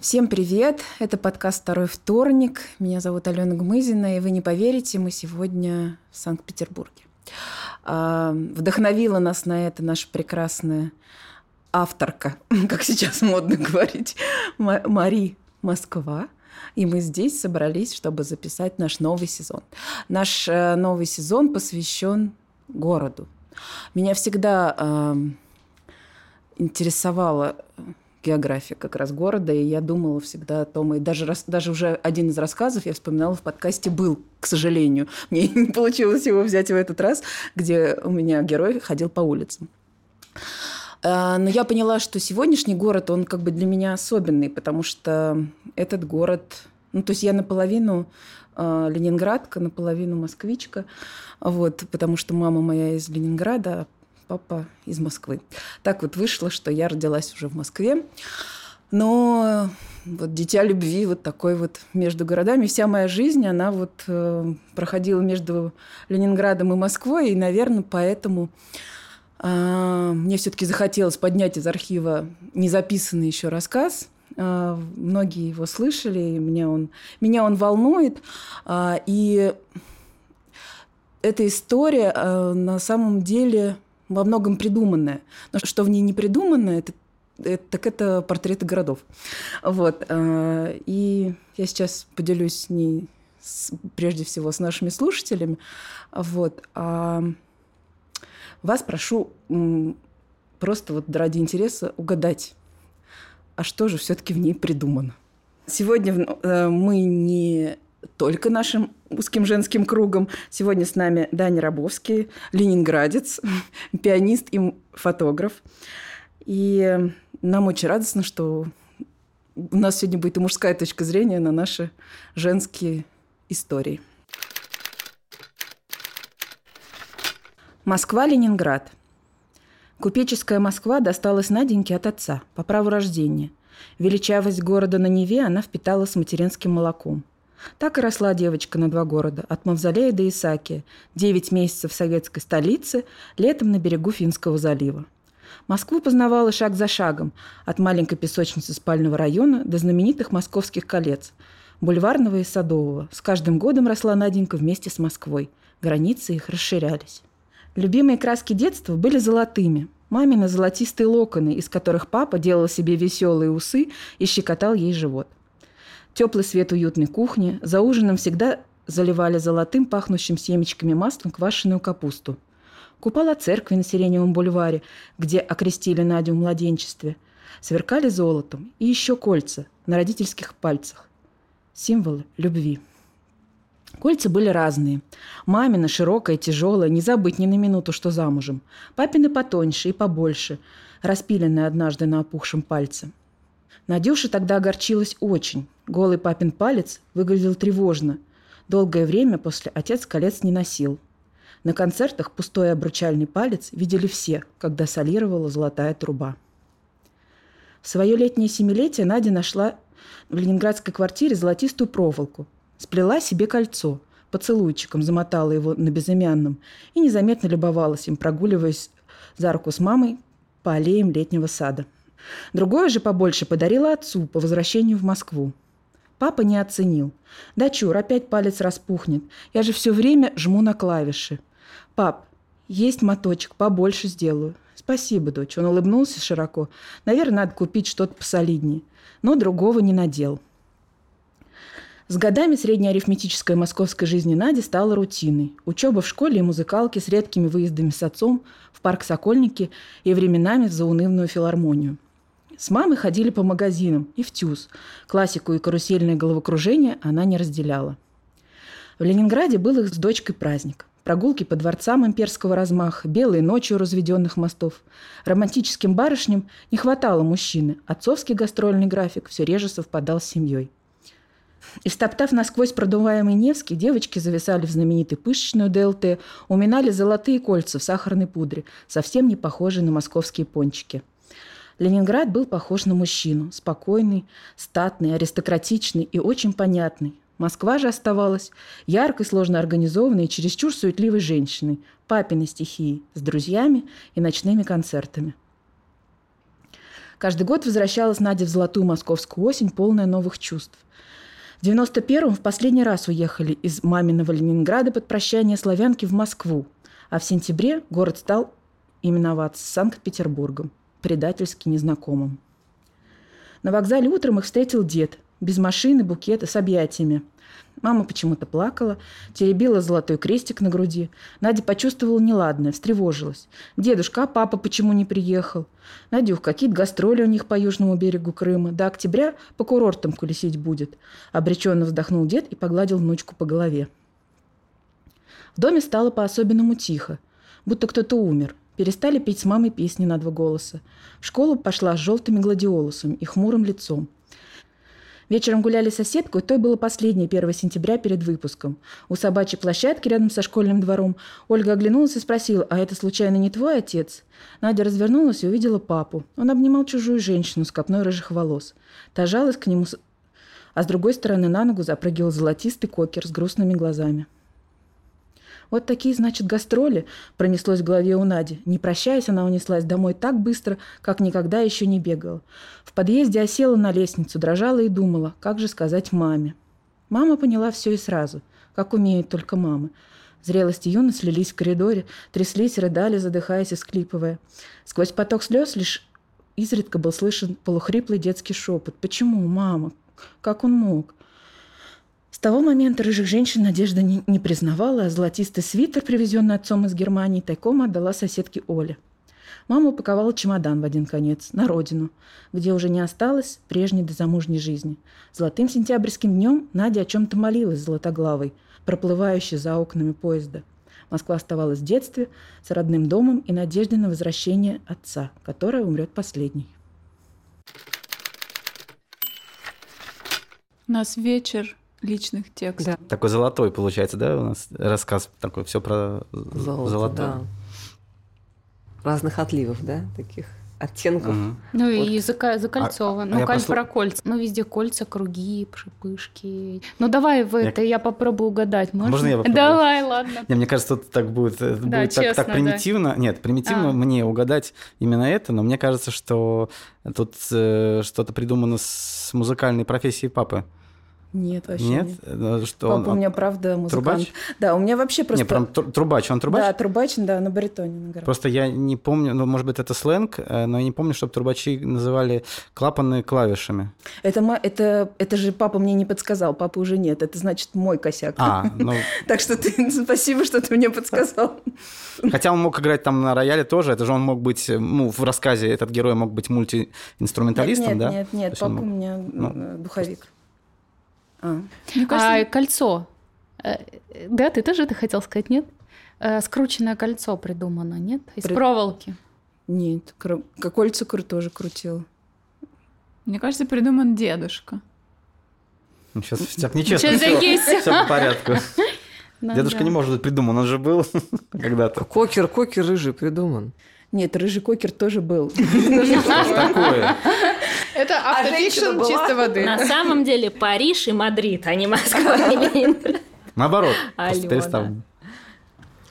Всем привет! Это подкаст «Второй вторник». Меня зовут Алена Гмызина, и вы не поверите, мы сегодня в Санкт-Петербурге. А, вдохновила нас на это наша прекрасная авторка, как сейчас модно говорить, Мари Москва. И мы здесь собрались, чтобы записать наш новый сезон. Наш э, новый сезон посвящен городу. Меня всегда интересовало география как раз города, и я думала всегда о том, и даже, раз, даже уже один из рассказов я вспоминала в подкасте был, к сожалению. Мне не получилось его взять в этот раз, где у меня герой ходил по улицам. А, но я поняла, что сегодняшний город, он как бы для меня особенный, потому что этот город... Ну, то есть я наполовину а, ленинградка, наполовину москвичка, вот, потому что мама моя из Ленинграда, папа из Москвы. Так вот вышло, что я родилась уже в Москве. Но вот дитя любви вот такой вот между городами. Вся моя жизнь, она вот э, проходила между Ленинградом и Москвой, и, наверное, поэтому э, мне все-таки захотелось поднять из архива незаписанный еще рассказ. Э, многие его слышали, и меня он, меня он волнует. Э, и эта история э, на самом деле во многом придуманная. Но что в ней не придумано, это, это, так это портреты городов. Вот. Э, и я сейчас поделюсь с ней с, прежде всего с нашими слушателями. Вот. А вас прошу просто вот ради интереса угадать, а что же все-таки в ней придумано. Сегодня э, мы не только нашим узким женским кругом. Сегодня с нами Даня Рабовский, ленинградец, пианист и фотограф. И нам очень радостно, что у нас сегодня будет и мужская точка зрения на наши женские истории. Москва-Ленинград. Купеческая Москва досталась Наденьке от отца по праву рождения. Величавость города на Неве она впитала с материнским молоком. Так и росла девочка на два города, от Мавзолея до Исаакия, девять месяцев в советской столице, летом на берегу Финского залива. Москву познавала шаг за шагом, от маленькой песочницы спального района до знаменитых московских колец, бульварного и садового. С каждым годом росла Наденька вместе с Москвой. Границы их расширялись. Любимые краски детства были золотыми. Мамины золотистые локоны, из которых папа делал себе веселые усы и щекотал ей живот. Теплый свет уютной кухни. За ужином всегда заливали золотым, пахнущим семечками маслом квашеную капусту. Купала церкви на Сиреневом бульваре, где окрестили Надю в младенчестве. Сверкали золотом. И еще кольца на родительских пальцах. Символы любви. Кольца были разные. Мамина широкая, тяжелая, не забыть ни на минуту, что замужем. Папины потоньше и побольше, распиленные однажды на опухшем пальце. Надюша тогда огорчилась очень. Голый папин палец выглядел тревожно. Долгое время после отец колец не носил. На концертах пустой обручальный палец видели все, когда солировала золотая труба. В свое летнее семилетие Надя нашла в ленинградской квартире золотистую проволоку. Сплела себе кольцо, поцелуйчиком замотала его на безымянном и незаметно любовалась им, прогуливаясь за руку с мамой по аллеям летнего сада. Другое же побольше подарила отцу по возвращению в Москву. Папа не оценил. «Да чур, опять палец распухнет. Я же все время жму на клавиши». «Пап, есть моточек, побольше сделаю». «Спасибо, дочь». Он улыбнулся широко. «Наверное, надо купить что-то посолиднее». Но другого не надел. С годами средняя арифметическая московской жизни Нади стала рутиной. Учеба в школе и музыкалке с редкими выездами с отцом в парк Сокольники и временами в заунывную филармонию – с мамой ходили по магазинам и в ТЮЗ. Классику и карусельное головокружение она не разделяла. В Ленинграде был их с дочкой праздник. Прогулки по дворцам имперского размаха, белые ночи у разведенных мостов. Романтическим барышням не хватало мужчины. Отцовский гастрольный график все реже совпадал с семьей. Истоптав насквозь продуваемый Невский, девочки зависали в знаменитой пышечную ДЛТ, уминали золотые кольца в сахарной пудре, совсем не похожие на московские пончики – Ленинград был похож на мужчину. Спокойный, статный, аристократичный и очень понятный. Москва же оставалась яркой, сложно организованной и чересчур суетливой женщиной, папиной стихией, с друзьями и ночными концертами. Каждый год возвращалась Надя в золотую московскую осень, полная новых чувств. В 91-м в последний раз уехали из маминого Ленинграда под прощание славянки в Москву, а в сентябре город стал именоваться Санкт-Петербургом, предательски незнакомым. На вокзале утром их встретил дед, без машины, букета, с объятиями. Мама почему-то плакала, теребила золотой крестик на груди. Надя почувствовала неладное, встревожилась. «Дедушка, а папа почему не приехал?» «Надюх, какие-то гастроли у них по южному берегу Крыма. До октября по курортам колесить будет». Обреченно вздохнул дед и погладил внучку по голове. В доме стало по-особенному тихо, будто кто-то умер. Перестали петь с мамой песни на два голоса. В школу пошла с желтыми гладиолусами и хмурым лицом – Вечером гуляли с соседкой, той было последнее 1 сентября перед выпуском. У собачьей площадки рядом со школьным двором Ольга оглянулась и спросила, а это случайно не твой отец? Надя развернулась и увидела папу. Он обнимал чужую женщину с копной рыжих волос. Та жалась к нему, а с другой стороны на ногу запрыгивал золотистый кокер с грустными глазами. Вот такие, значит, гастроли пронеслось в голове у Нади. Не прощаясь, она унеслась домой так быстро, как никогда еще не бегала. В подъезде осела на лестницу, дрожала и думала, как же сказать маме. Мама поняла все и сразу, как умеют только мамы. Зрелость и юность слились в коридоре, тряслись, рыдали, задыхаясь и склипывая. Сквозь поток слез лишь изредка был слышен полухриплый детский шепот. «Почему, мама? Как он мог?» С того момента рыжих женщин Надежда не, не признавала, а золотистый свитер, привезенный отцом из Германии, тайком отдала соседке Оле. Мама упаковала чемодан в один конец, на родину, где уже не осталось прежней дозамужней жизни. Золотым сентябрьским днем Надя о чем-то молилась золотоглавой, проплывающей за окнами поезда. Москва оставалась в детстве с родным домом и надеждой на возвращение отца, которая умрет последней. У нас вечер личных текстов. Да. Такой золотой получается, да, у нас рассказ такой все про Золото, золотое. Да. Разных отливов, да, таких оттенков. Угу. Ну вот. и за, закольцован. А, ну, а коль про кольца. Ну, везде кольца, круги, шипышки. Ну, давай в это, я, я попробую угадать. Можно? Можно я попробую? Давай, ладно. Не, мне кажется, тут так будет, да, будет честно, так, так примитивно. Да. Нет, примитивно а. мне угадать именно это, но мне кажется, что тут э, что-то придумано с музыкальной профессией папы. Нет, вообще нет. нет. Ну, что Папа он, у меня, правда, музыкант. Трубач? Да, у меня вообще просто... Не, прям трубач, он трубач? Да, трубач, да, на баритоне награл. Просто я не помню, ну, может быть, это сленг, э, но я не помню, чтобы трубачи называли клапаны клавишами. Это, это, это же папа мне не подсказал, папы уже нет, это значит мой косяк. А, ну... Так что ты, спасибо, что ты мне подсказал. Хотя он мог играть там на рояле тоже, это же он мог быть, ну, в рассказе этот герой мог быть мультиинструменталистом, нет, да? Нет, нет, нет, папа мог... у меня ну, духовик. А, кажется... а кольцо. Э, да, ты тоже это хотел сказать, нет? Э, скрученное кольцо придумано, нет? Из При... проволоки. Нет, кру... кольцо кру тоже крутил. Мне кажется, придуман дедушка. Ну, сейчас так нечестно. Сейчас все по порядку. Дедушка не может быть придуман, он же был когда-то. Кокер, кокер рыжий придуман. Нет, рыжий кокер тоже был. такое? Это а автофикшн чистой воды. На самом деле Париж и Мадрид, а не Москва и Ленинград. Наоборот, перестал.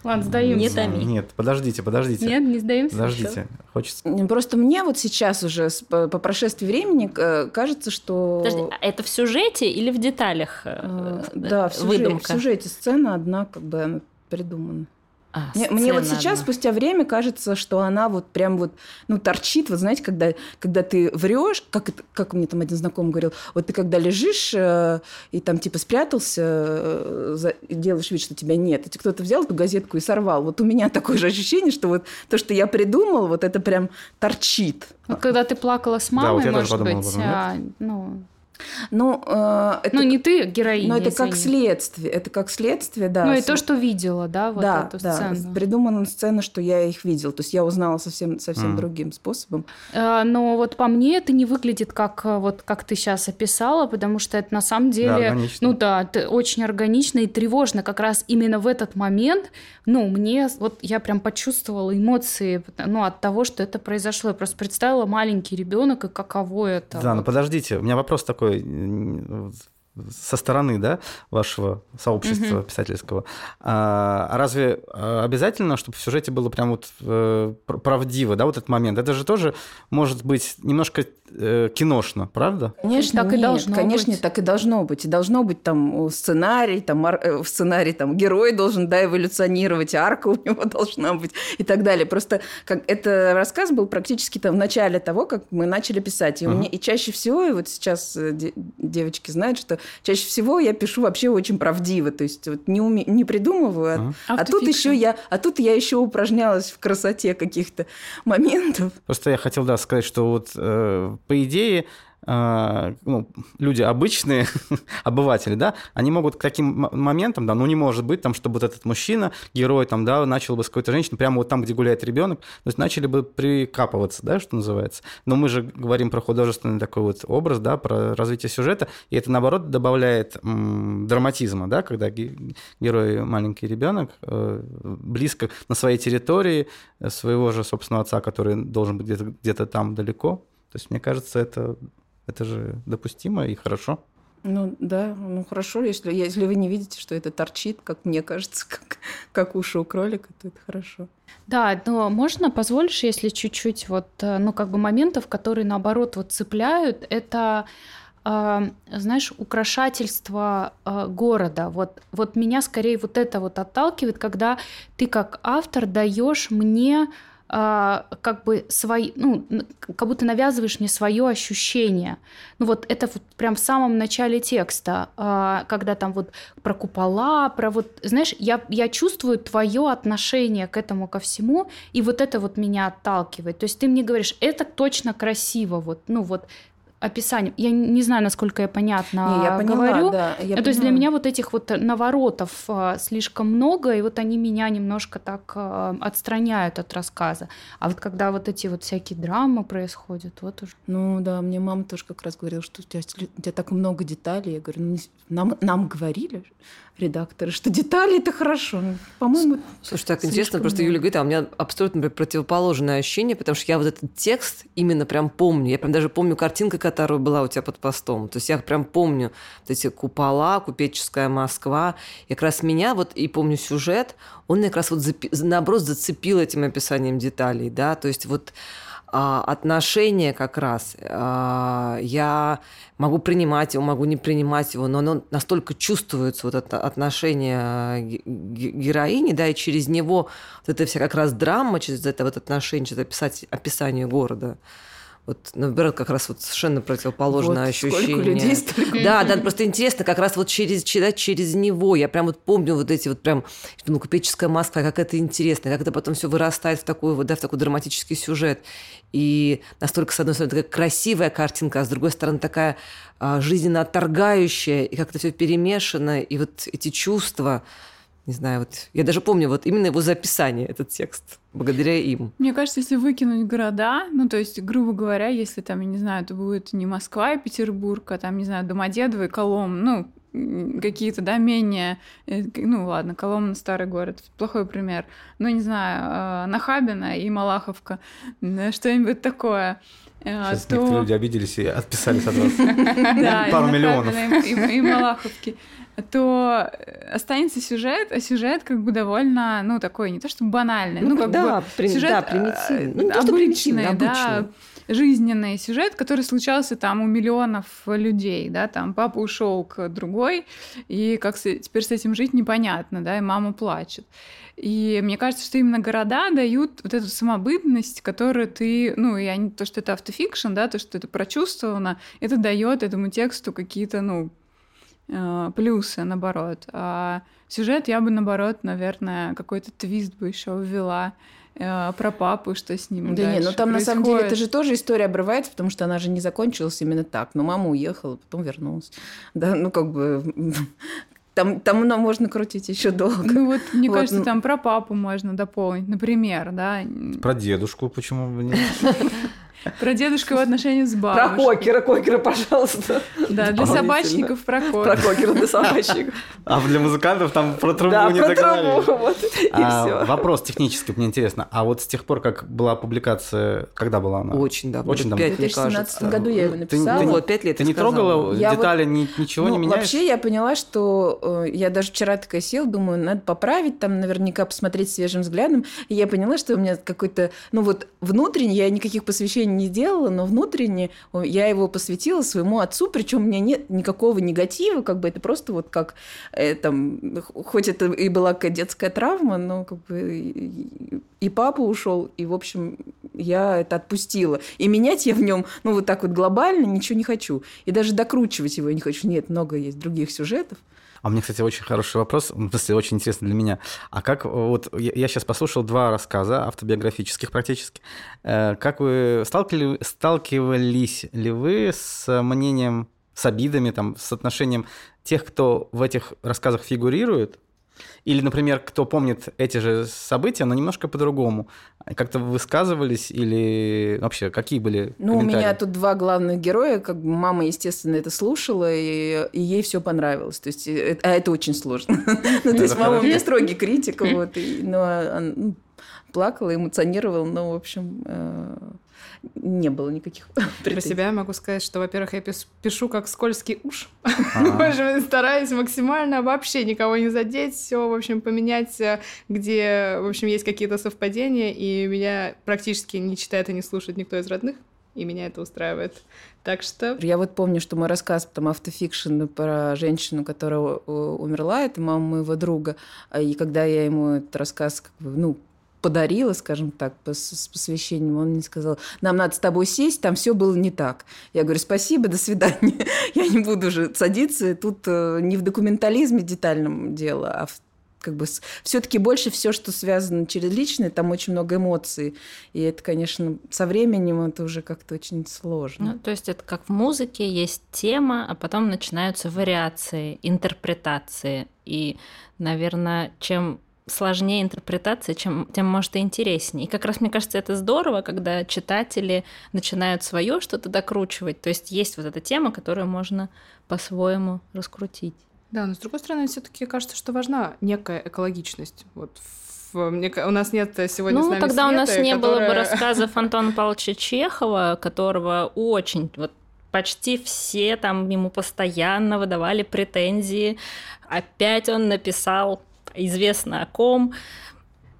Ладно, сдаемся. Не томи. Нет, подождите, подождите. Нет, не сдаемся. Подождите, хочется. Просто мне вот сейчас уже по, по прошествии времени кажется, что. Подожди, а это в сюжете или в деталях? Э, да, в сюжете, выдумка? в сюжете сцена одна как бы придумана. А, мне, мне вот сейчас, одна. спустя время, кажется, что она вот прям вот, ну, торчит. Вот знаете, когда, когда ты врешь, как, как мне там один знакомый говорил, вот ты когда лежишь э, и там типа спрятался, э, за, делаешь вид, что тебя нет, и кто-то взял эту газетку и сорвал. Вот у меня такое же ощущение, что вот то, что я придумал, вот это прям торчит. Вот когда ты плакала с мамой, да, вот может быть, а, ну, ну, э, это, ну, не ты героиня. Но это как следствие. Это как следствие, да. Ну, и то, что видела, да, вот да, эту да. сцену. Придумана сцена, что я их видел. То есть я узнала совсем, совсем mm. другим способом. А, но вот по мне это не выглядит как, вот, как ты сейчас описала, потому что это на самом деле... Да, ну да, это очень органично и тревожно. Как раз именно в этот момент, ну, мне... Вот я прям почувствовала эмоции ну, от того, что это произошло. Я просто представила маленький ребенок и каково это. Да, вот. ну подождите, у меня вопрос такой такой со стороны, да, вашего сообщества угу. писательского. А, а разве а, обязательно, чтобы в сюжете было прям вот э, правдиво, да, вот этот момент? Это же тоже может быть немножко э, киношно, правда? Конечно, так нет, и должно конечно, быть. так и должно быть. И должно быть там сценарий, там э, в сценарий там герой должен, да, эволюционировать, арка у него должна быть и так далее. Просто как это рассказ был практически там в начале того, как мы начали писать. И, uh-huh. у меня, и чаще всего, и вот сейчас э, девочки знают, что чаще всего я пишу вообще очень правдиво. То есть вот не, уме, не придумываю, а, а тут еще я, а тут я еще упражнялась в красоте каких-то моментов. Просто я хотел, да, сказать, что вот э, по идее ну, люди обычные, обыватели, да, они могут к таким моментам, да, ну не может быть, там, чтобы вот этот мужчина, герой, там, да, начал бы с какой-то женщиной, прямо вот там, где гуляет ребенок, то есть начали бы прикапываться, да, что называется. Но мы же говорим про художественный такой вот образ, да, про развитие сюжета, и это, наоборот, добавляет м, драматизма, да, когда герой маленький ребенок э, близко на своей территории своего же собственного отца, который должен быть где-то где там далеко. То есть, мне кажется, это это же допустимо и хорошо. Ну да, ну хорошо, если, если вы не видите, что это торчит, как мне кажется, как, как уши у кролика, то это хорошо. Да, но можно, позволишь, если чуть-чуть вот, э, ну как бы моментов, которые наоборот вот цепляют, это э, знаешь, украшательство э, города. Вот, вот меня скорее вот это вот отталкивает, когда ты как автор даешь мне а, как бы свои, ну, как будто навязываешь мне свое ощущение. Ну вот это вот прям в самом начале текста, а, когда там вот про купола, про вот, знаешь, я, я чувствую твое отношение к этому ко всему, и вот это вот меня отталкивает. То есть ты мне говоришь, это точно красиво, вот, ну вот описанием. Я не знаю, насколько я понятно не, я поняла, говорю. Да, я То есть для меня вот этих вот наворотов а, слишком много, и вот они меня немножко так а, отстраняют от рассказа. А вот когда вот эти вот всякие драмы происходят, вот уже. Ну да, мне мама тоже как раз говорила, что у тебя, у тебя так много деталей. Я говорю, ну, нам, нам говорили, редакторы, что детали это хорошо. Ну, по-моему, Слушай, так интересно, просто Юля говорит, а у меня абсолютно противоположное ощущение, потому что я вот этот текст именно прям помню. Я прям даже помню картинку, которая была у тебя под постом. То есть я прям помню вот эти купола, купеческая Москва. И как раз меня вот, и помню сюжет, он как раз вот наоборот зацепил этим описанием деталей, да, то есть вот а, отношение как раз. А, я могу принимать его, могу не принимать его, но оно настолько чувствуется, вот это отношение героини, да, и через него вот эта вся как раз драма, через это вот отношение, через описать, описание города вот наоборот как раз вот совершенно противоположное вот, ощущение. Сколько людей, столько Да, да, просто интересно, как раз вот через, через, через него я прям вот помню вот эти вот прям, ну, купеческая Москва, как это интересно, как это потом все вырастает в такой вот, да, в такой драматический сюжет. И настолько, с одной стороны, такая красивая картинка, а с другой стороны, такая а, жизненно отторгающая, и как-то все перемешано, и вот эти чувства, не знаю, вот я даже помню вот именно его записание, этот текст, благодаря им. Мне кажется, если выкинуть города, ну, то есть, грубо говоря, если там, я не знаю, это будет не Москва и Петербург, а там, не знаю, Домодедово и Колом, ну, какие-то, да, менее, э, ну ладно, Коломна старый город, плохой пример, ну не знаю, э, Нахабина и Малаховка, что-нибудь такое. Э, Сейчас то... некоторые люди обиделись и отписались от вас. Пару миллионов. И Малаховки то э, останется сюжет, а сюжет как бы довольно, ну, такой, не то что банальный, ну, ну как да, бы при, сюжет да, примитивный, ну, обычный, обычный, да, жизненный сюжет, который случался там у миллионов людей, да, там папа ушел к другой, и как с, теперь с этим жить непонятно, да, и мама плачет. И мне кажется, что именно города дают вот эту самобытность, которую ты, ну, и они, то, что это автофикшн, да, то, что это прочувствовано, это дает этому тексту какие-то, ну, плюсы, наоборот. А сюжет я бы, наоборот, наверное, какой-то твист бы еще ввела э, про папу, что с ним Да нет, но ну там происходит. на самом деле это же тоже история обрывается, потому что она же не закончилась именно так. Но мама уехала, потом вернулась. Да, ну как бы там, там ну, можно крутить еще долго. Ну вот, мне вот. кажется, там про папу можно дополнить, например, да. Про дедушку почему бы нет? Про дедушку его отношения с бабушкой. Про кокера, кокера, пожалуйста. Да, для собачников про кокера. Про кокера для собачников. А для музыкантов там про трубу да, не про трубу, вот, а, Вопрос технический, мне интересно. А вот с тех пор, как была публикация, когда была она? Очень давно. Очень давно. В 2017 году я его написала. Ты, вот, пять лет Ты не трогала я детали, вот, ничего ну, не меняешь? Вообще я поняла, что э, я даже вчера такая села, думаю, надо поправить, там наверняка посмотреть свежим взглядом. И я поняла, что у меня какой-то, ну вот внутренне, я никаких посвящений не делала, но внутренне я его посвятила своему отцу, причем у меня нет никакого негатива, как бы это просто вот как э, там, хоть это и была какая детская травма, но как бы и папа ушел, и в общем я это отпустила. И менять я в нем, ну вот так вот глобально ничего не хочу. И даже докручивать его я не хочу. Нет, много есть других сюжетов. А меня, кстати, очень хороший вопрос, в смысле, очень интересно для меня. А как вот я, я сейчас послушал два рассказа автобиографических практически. Э, как вы сталкивали, сталкивались ли вы с мнением, с обидами, там, с отношением тех, кто в этих рассказах фигурирует, или, например, кто помнит эти же события, но немножко по-другому. Как-то высказывались или вообще какие были Ну, у меня тут два главных героя. Как бы мама, естественно, это слушала, и, и ей все понравилось. То есть, это, а это очень сложно. Ну, то есть, мама у меня строгий критик, вот, но ну, плакала, эмоционировала, но, в общем, э, не было никаких Про себя я могу сказать, что, во-первых, я пишу как скользкий уж. Общем, стараюсь максимально вообще никого не задеть, все, в общем, поменять, э, где, в общем, есть какие-то совпадения, и меня практически не читает и не слушает никто из родных и меня это устраивает. Так что... Я вот помню, что мой рассказ, там, автофикшн про женщину, которая умерла, это мама моего друга, и когда я ему этот рассказ, как бы, ну, подарила, скажем так, с посвящением, он мне сказал, нам надо с тобой сесть, там все было не так. Я говорю, спасибо, до свидания. Я не буду уже садиться. Тут э, не в документализме детальном дело, а в как бы все-таки больше все, что связано через личное, там очень много эмоций. И это, конечно, со временем это уже как-то очень сложно. Ну, то есть это как в музыке есть тема, а потом начинаются вариации, интерпретации. И, наверное, чем сложнее интерпретация, чем, тем, может, и интереснее. И как раз, мне кажется, это здорово, когда читатели начинают свое что-то докручивать. То есть есть вот эта тема, которую можно по-своему раскрутить. Да, но с другой стороны, все-таки кажется, что важна некая экологичность. Вот мне, у нас нет сегодня ну, с нами тогда Светы, у нас не которая... было бы рассказов Антона Павловича Чехова, которого очень вот почти все там ему постоянно выдавали претензии. Опять он написал известно о ком.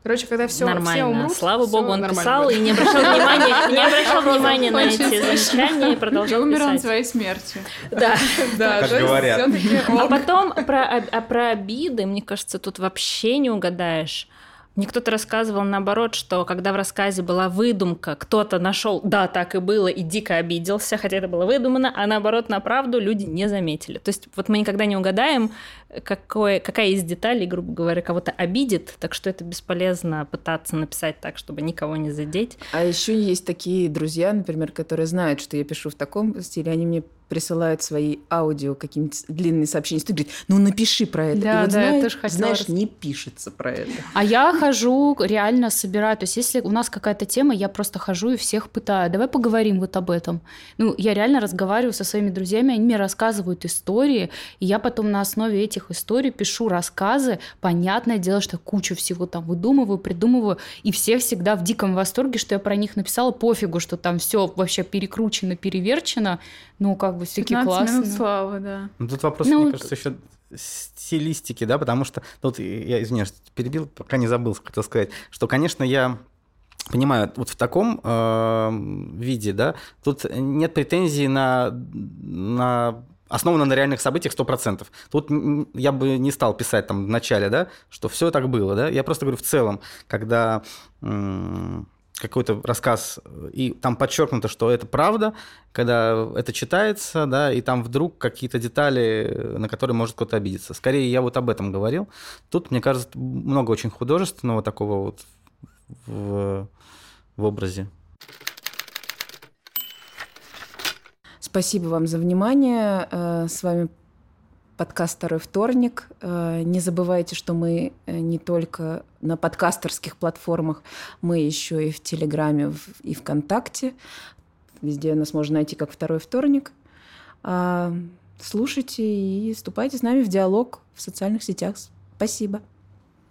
Короче, когда все нормально. Все умрут, Слава все богу, он писал будет. и не обращал внимания, не обращал внимания на эти замечания и продолжал Умер он своей смертью. Да, да. Как говорят. А потом про, а, про обиды, мне кажется, тут вообще не угадаешь. Мне кто-то рассказывал наоборот, что когда в рассказе была выдумка, кто-то нашел, да, так и было, и дико обиделся, хотя это было выдумано, а наоборот, на правду люди не заметили. То есть вот мы никогда не угадаем, какой, какая из деталей, грубо говоря, кого-то обидит, так что это бесполезно пытаться написать так, чтобы никого не задеть. А еще есть такие друзья, например, которые знают, что я пишу в таком стиле, они мне присылают свои аудио, какие-нибудь длинные сообщения, ты говоришь, ну напиши про это. Да, и вот да, знаешь, я тоже хотела знаешь, раз... не пишется про это. А я хожу, реально собираю. То есть, если у нас какая-то тема, я просто хожу и всех пытаю. Давай поговорим вот об этом. Ну, я реально разговариваю со своими друзьями, они мне рассказывают истории, и я потом на основе этих историй пишу рассказы. Понятное дело, что кучу всего там выдумываю, придумываю, и все всегда в диком восторге, что я про них написала. Пофигу, что там все вообще перекручено, переверчено. Ну, как такие классные. минут славы, да. Ну, тут вопрос, ну, мне кажется, еще стилистики, да, потому что тут я извиняюсь, перебил, пока не забыл, хотел сказать, что, конечно, я понимаю, вот в таком э, виде, да, тут нет претензий на, на основано на реальных событиях 100%. Тут я бы не стал писать там в начале, да, что все так было, да. Я просто говорю в целом, когда какой-то рассказ, и там подчеркнуто, что это правда, когда это читается, да, и там вдруг какие-то детали, на которые может кто-то обидеться. Скорее, я вот об этом говорил. Тут, мне кажется, много очень художественного такого вот в, в образе. Спасибо вам за внимание. Э, с вами подкаст «Второй вторник». Э, не забывайте, что мы э, не только на подкастерских платформах, мы еще и в Телеграме, и ВКонтакте. Везде нас можно найти как второй вторник. А, слушайте и вступайте с нами в диалог в социальных сетях. Спасибо.